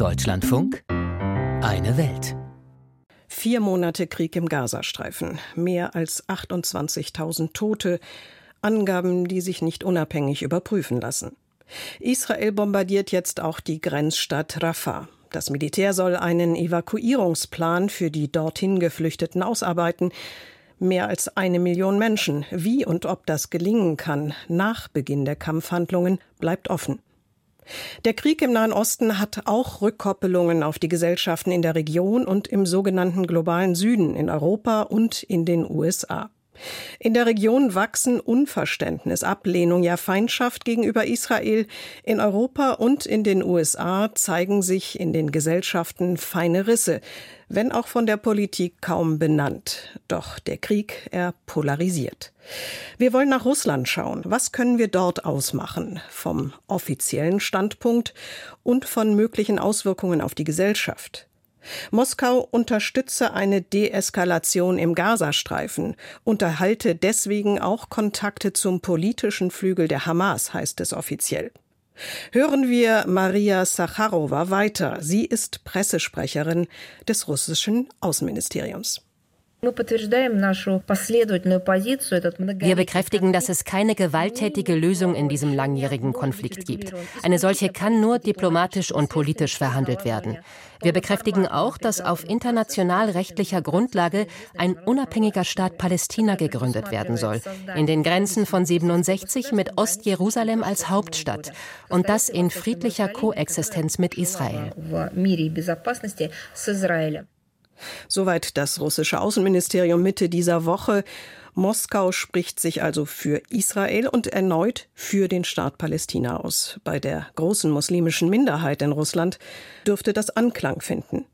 Deutschlandfunk Eine Welt. Vier Monate Krieg im Gazastreifen, mehr als 28.000 Tote, Angaben, die sich nicht unabhängig überprüfen lassen. Israel bombardiert jetzt auch die Grenzstadt Rafah. Das Militär soll einen Evakuierungsplan für die dorthin Geflüchteten ausarbeiten. Mehr als eine Million Menschen. Wie und ob das gelingen kann nach Beginn der Kampfhandlungen, bleibt offen. Der Krieg im Nahen Osten hat auch Rückkoppelungen auf die Gesellschaften in der Region und im sogenannten globalen Süden in Europa und in den USA. In der Region wachsen Unverständnis, Ablehnung, ja Feindschaft gegenüber Israel. In Europa und in den USA zeigen sich in den Gesellschaften feine Risse, wenn auch von der Politik kaum benannt. Doch der Krieg, er polarisiert. Wir wollen nach Russland schauen. Was können wir dort ausmachen? Vom offiziellen Standpunkt und von möglichen Auswirkungen auf die Gesellschaft. Moskau unterstütze eine Deeskalation im Gazastreifen, unterhalte deswegen auch Kontakte zum politischen Flügel der Hamas, heißt es offiziell. Hören wir Maria Sacharowa weiter. Sie ist Pressesprecherin des russischen Außenministeriums. Wir bekräftigen, dass es keine gewalttätige Lösung in diesem langjährigen Konflikt gibt. Eine solche kann nur diplomatisch und politisch verhandelt werden. Wir bekräftigen auch, dass auf international rechtlicher Grundlage ein unabhängiger Staat Palästina gegründet werden soll, in den Grenzen von 67 mit Ostjerusalem als Hauptstadt und das in friedlicher Koexistenz mit Israel. Soweit das russische Außenministerium Mitte dieser Woche. Moskau spricht sich also für Israel und erneut für den Staat Palästina aus. Bei der großen muslimischen Minderheit in Russland dürfte das Anklang finden.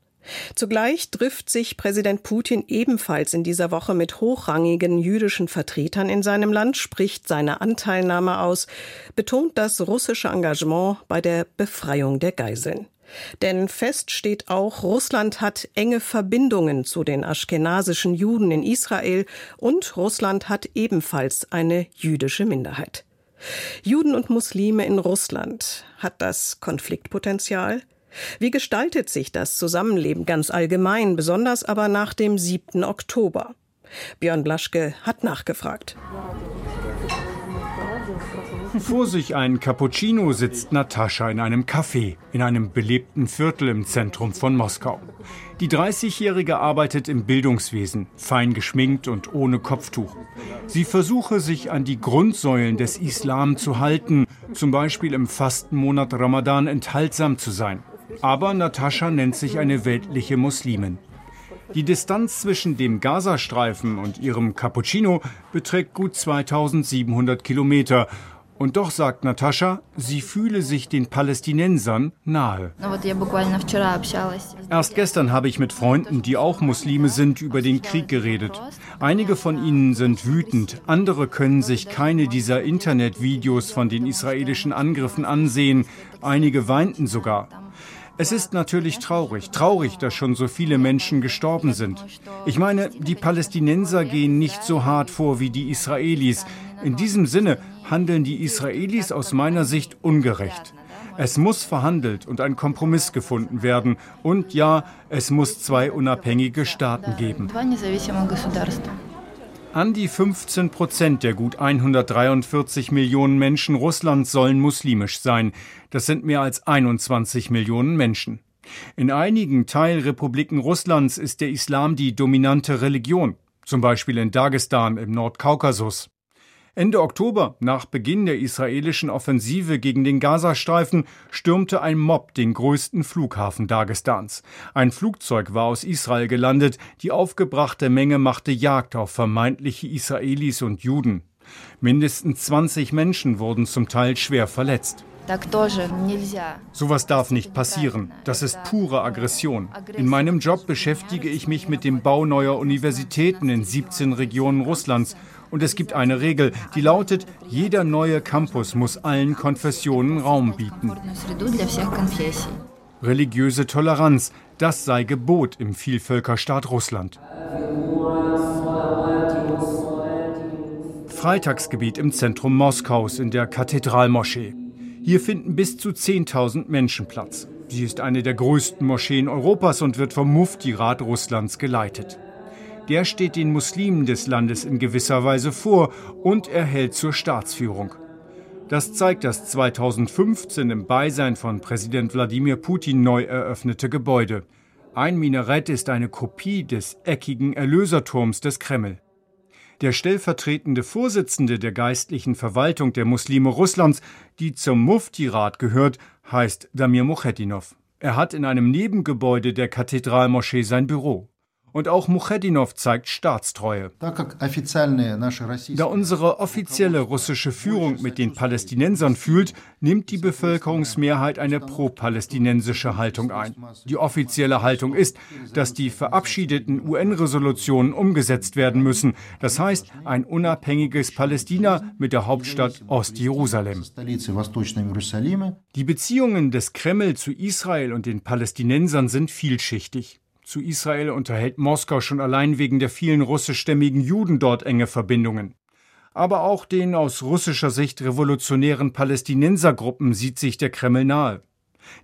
Zugleich trifft sich Präsident Putin ebenfalls in dieser Woche mit hochrangigen jüdischen Vertretern in seinem Land, spricht seine Anteilnahme aus, betont das russische Engagement bei der Befreiung der Geiseln. Denn fest steht auch, Russland hat enge Verbindungen zu den aschkenasischen Juden in Israel und Russland hat ebenfalls eine jüdische Minderheit. Juden und Muslime in Russland. Hat das Konfliktpotenzial? Wie gestaltet sich das Zusammenleben ganz allgemein, besonders aber nach dem 7. Oktober? Björn Blaschke hat nachgefragt. Vor sich ein Cappuccino sitzt Natascha in einem Café in einem belebten Viertel im Zentrum von Moskau. Die 30-Jährige arbeitet im Bildungswesen, fein geschminkt und ohne Kopftuch. Sie versuche sich an die Grundsäulen des Islam zu halten, zum Beispiel im Fastenmonat Ramadan enthaltsam zu sein. Aber Natascha nennt sich eine weltliche Muslimin. Die Distanz zwischen dem Gazastreifen und ihrem Cappuccino beträgt gut 2700 Kilometer und doch sagt Natascha, sie fühle sich den Palästinensern nahe. Erst gestern habe ich mit Freunden, die auch Muslime sind, über den Krieg geredet. Einige von ihnen sind wütend, andere können sich keine dieser Internetvideos von den israelischen Angriffen ansehen, einige weinten sogar. Es ist natürlich traurig, traurig, dass schon so viele Menschen gestorben sind. Ich meine, die Palästinenser gehen nicht so hart vor wie die Israelis. In diesem Sinne handeln die Israelis aus meiner Sicht ungerecht. Es muss verhandelt und ein Kompromiss gefunden werden. Und ja, es muss zwei unabhängige Staaten geben. An die 15 Prozent der gut 143 Millionen Menschen Russlands sollen muslimisch sein. Das sind mehr als 21 Millionen Menschen. In einigen Teilrepubliken Russlands ist der Islam die dominante Religion, zum Beispiel in Dagestan im Nordkaukasus. Ende Oktober, nach Beginn der israelischen Offensive gegen den Gazastreifen, stürmte ein Mob den größten Flughafen Dagestans. Ein Flugzeug war aus Israel gelandet, die aufgebrachte Menge machte Jagd auf vermeintliche Israelis und Juden. Mindestens 20 Menschen wurden zum Teil schwer verletzt. Sowas darf nicht passieren. Das ist pure Aggression. In meinem Job beschäftige ich mich mit dem Bau neuer Universitäten in 17 Regionen Russlands und es gibt eine Regel, die lautet, jeder neue Campus muss allen Konfessionen Raum bieten. Religiöse Toleranz, das sei Gebot im Vielvölkerstaat Russland. Freitagsgebiet im Zentrum Moskaus in der Kathedralmoschee. Hier finden bis zu 10.000 Menschen Platz. Sie ist eine der größten Moscheen Europas und wird vom Mufti-Rat Russlands geleitet. Der steht den Muslimen des Landes in gewisser Weise vor und erhält zur Staatsführung. Das zeigt das 2015 im Beisein von Präsident Wladimir Putin neu eröffnete Gebäude. Ein Minarett ist eine Kopie des eckigen Erlöserturms des Kreml. Der stellvertretende Vorsitzende der geistlichen Verwaltung der Muslime Russlands, die zum Mufti-Rat gehört, heißt Damir Muchetinov. Er hat in einem Nebengebäude der Kathedralmoschee sein Büro. Und auch Muchedinov zeigt Staatstreue. Da unsere offizielle russische Führung mit den Palästinensern fühlt, nimmt die Bevölkerungsmehrheit eine pro-palästinensische Haltung ein. Die offizielle Haltung ist, dass die verabschiedeten UN-Resolutionen umgesetzt werden müssen. Das heißt, ein unabhängiges Palästina mit der Hauptstadt Ostjerusalem. Die Beziehungen des Kreml zu Israel und den Palästinensern sind vielschichtig. Zu Israel unterhält Moskau schon allein wegen der vielen russischstämmigen Juden dort enge Verbindungen. Aber auch den aus russischer Sicht revolutionären Palästinensergruppen sieht sich der Kreml nahe.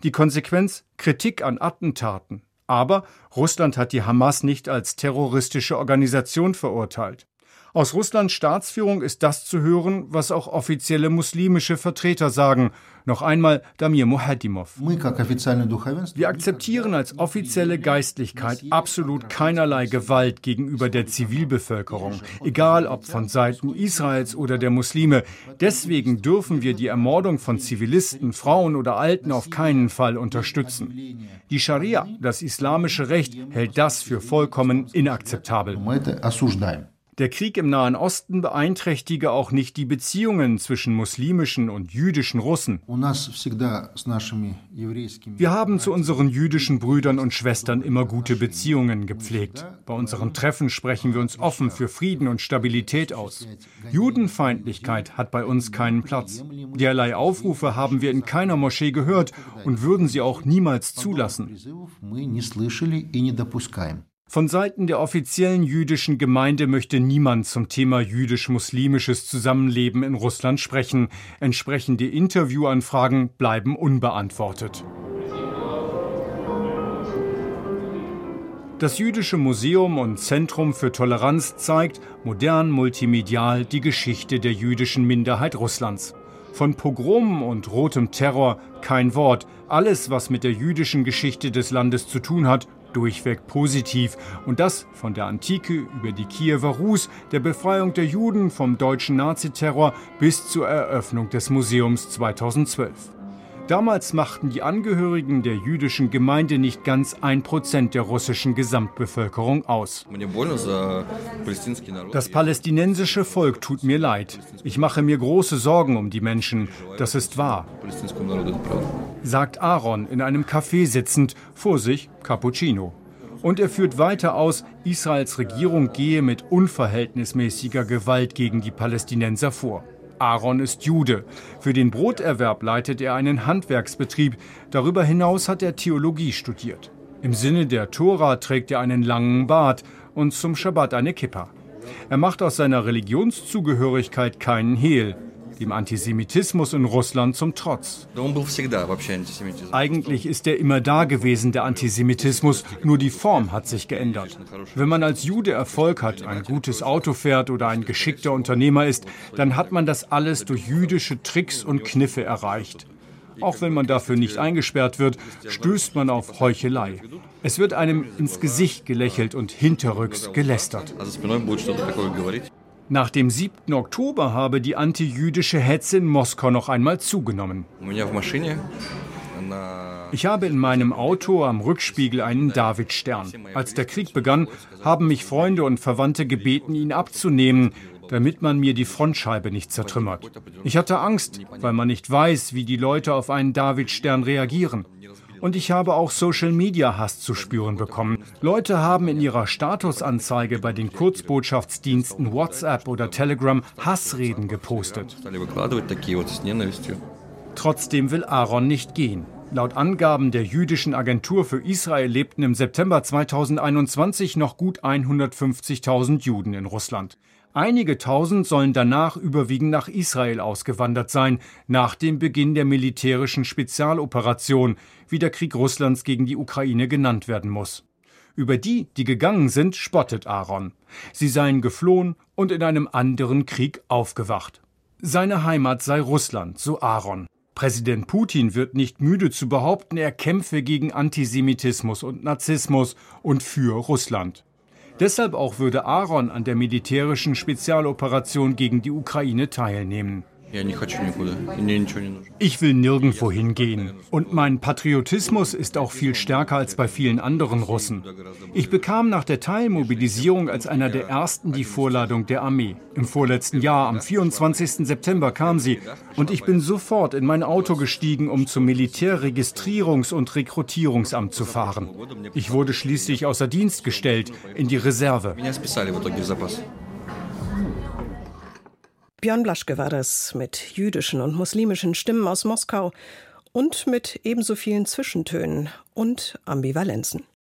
Die Konsequenz Kritik an Attentaten. Aber Russland hat die Hamas nicht als terroristische Organisation verurteilt. Aus Russlands Staatsführung ist das zu hören, was auch offizielle muslimische Vertreter sagen. Noch einmal Damir Muhadimov. Wir akzeptieren als offizielle Geistlichkeit absolut keinerlei Gewalt gegenüber der Zivilbevölkerung, egal ob von Seiten Israels oder der Muslime. Deswegen dürfen wir die Ermordung von Zivilisten, Frauen oder Alten auf keinen Fall unterstützen. Die Scharia, das islamische Recht, hält das für vollkommen inakzeptabel. Der Krieg im Nahen Osten beeinträchtige auch nicht die Beziehungen zwischen muslimischen und jüdischen Russen. Wir haben zu unseren jüdischen Brüdern und Schwestern immer gute Beziehungen gepflegt. Bei unseren Treffen sprechen wir uns offen für Frieden und Stabilität aus. Judenfeindlichkeit hat bei uns keinen Platz. Derlei Aufrufe haben wir in keiner Moschee gehört und würden sie auch niemals zulassen. Von Seiten der offiziellen jüdischen Gemeinde möchte niemand zum Thema jüdisch-muslimisches Zusammenleben in Russland sprechen. Entsprechende Interviewanfragen bleiben unbeantwortet. Das Jüdische Museum und Zentrum für Toleranz zeigt modern multimedial die Geschichte der jüdischen Minderheit Russlands. Von Pogromen und rotem Terror kein Wort. Alles, was mit der jüdischen Geschichte des Landes zu tun hat, durchweg positiv. Und das von der Antike über die Kiewer Rus, der Befreiung der Juden vom deutschen Naziterror bis zur Eröffnung des Museums 2012. Damals machten die Angehörigen der jüdischen Gemeinde nicht ganz ein Prozent der russischen Gesamtbevölkerung aus. Das palästinensische Volk tut mir leid. Ich mache mir große Sorgen um die Menschen. Das ist wahr. Sagt Aaron in einem Café sitzend, vor sich Cappuccino. Und er führt weiter aus, Israels Regierung gehe mit unverhältnismäßiger Gewalt gegen die Palästinenser vor. Aaron ist Jude. Für den Broterwerb leitet er einen Handwerksbetrieb. Darüber hinaus hat er Theologie studiert. Im Sinne der Tora trägt er einen langen Bart und zum Schabbat eine Kippa. Er macht aus seiner Religionszugehörigkeit keinen Hehl dem Antisemitismus in Russland zum Trotz. Eigentlich ist er immer da gewesen, der Antisemitismus, nur die Form hat sich geändert. Wenn man als Jude Erfolg hat, ein gutes Auto fährt oder ein geschickter Unternehmer ist, dann hat man das alles durch jüdische Tricks und Kniffe erreicht. Auch wenn man dafür nicht eingesperrt wird, stößt man auf Heuchelei. Es wird einem ins Gesicht gelächelt und hinterrücks gelästert. Nach dem 7. Oktober habe die antijüdische Hetze in Moskau noch einmal zugenommen. Ich habe in meinem Auto am Rückspiegel einen Davidstern. Als der Krieg begann, haben mich Freunde und Verwandte gebeten, ihn abzunehmen, damit man mir die Frontscheibe nicht zertrümmert. Ich hatte Angst, weil man nicht weiß, wie die Leute auf einen Davidstern reagieren. Und ich habe auch Social-Media-Hass zu spüren bekommen. Leute haben in ihrer Statusanzeige bei den Kurzbotschaftsdiensten WhatsApp oder Telegram Hassreden gepostet. Trotzdem will Aaron nicht gehen. Laut Angaben der jüdischen Agentur für Israel lebten im September 2021 noch gut 150.000 Juden in Russland. Einige tausend sollen danach überwiegend nach Israel ausgewandert sein, nach dem Beginn der militärischen Spezialoperation, wie der Krieg Russlands gegen die Ukraine genannt werden muss. Über die, die gegangen sind, spottet Aaron. Sie seien geflohen und in einem anderen Krieg aufgewacht. Seine Heimat sei Russland, so Aaron. Präsident Putin wird nicht müde zu behaupten, er kämpfe gegen Antisemitismus und Narzissmus und für Russland. Deshalb auch würde Aaron an der militärischen Spezialoperation gegen die Ukraine teilnehmen. Ich will nirgendwo hingehen. Und mein Patriotismus ist auch viel stärker als bei vielen anderen Russen. Ich bekam nach der Teilmobilisierung als einer der ersten die Vorladung der Armee. Im vorletzten Jahr, am 24. September, kam sie. Und ich bin sofort in mein Auto gestiegen, um zum Militärregistrierungs- und Rekrutierungsamt zu fahren. Ich wurde schließlich außer Dienst gestellt, in die Reserve. Björn Blaschke war das mit jüdischen und muslimischen Stimmen aus Moskau und mit ebenso vielen Zwischentönen und Ambivalenzen.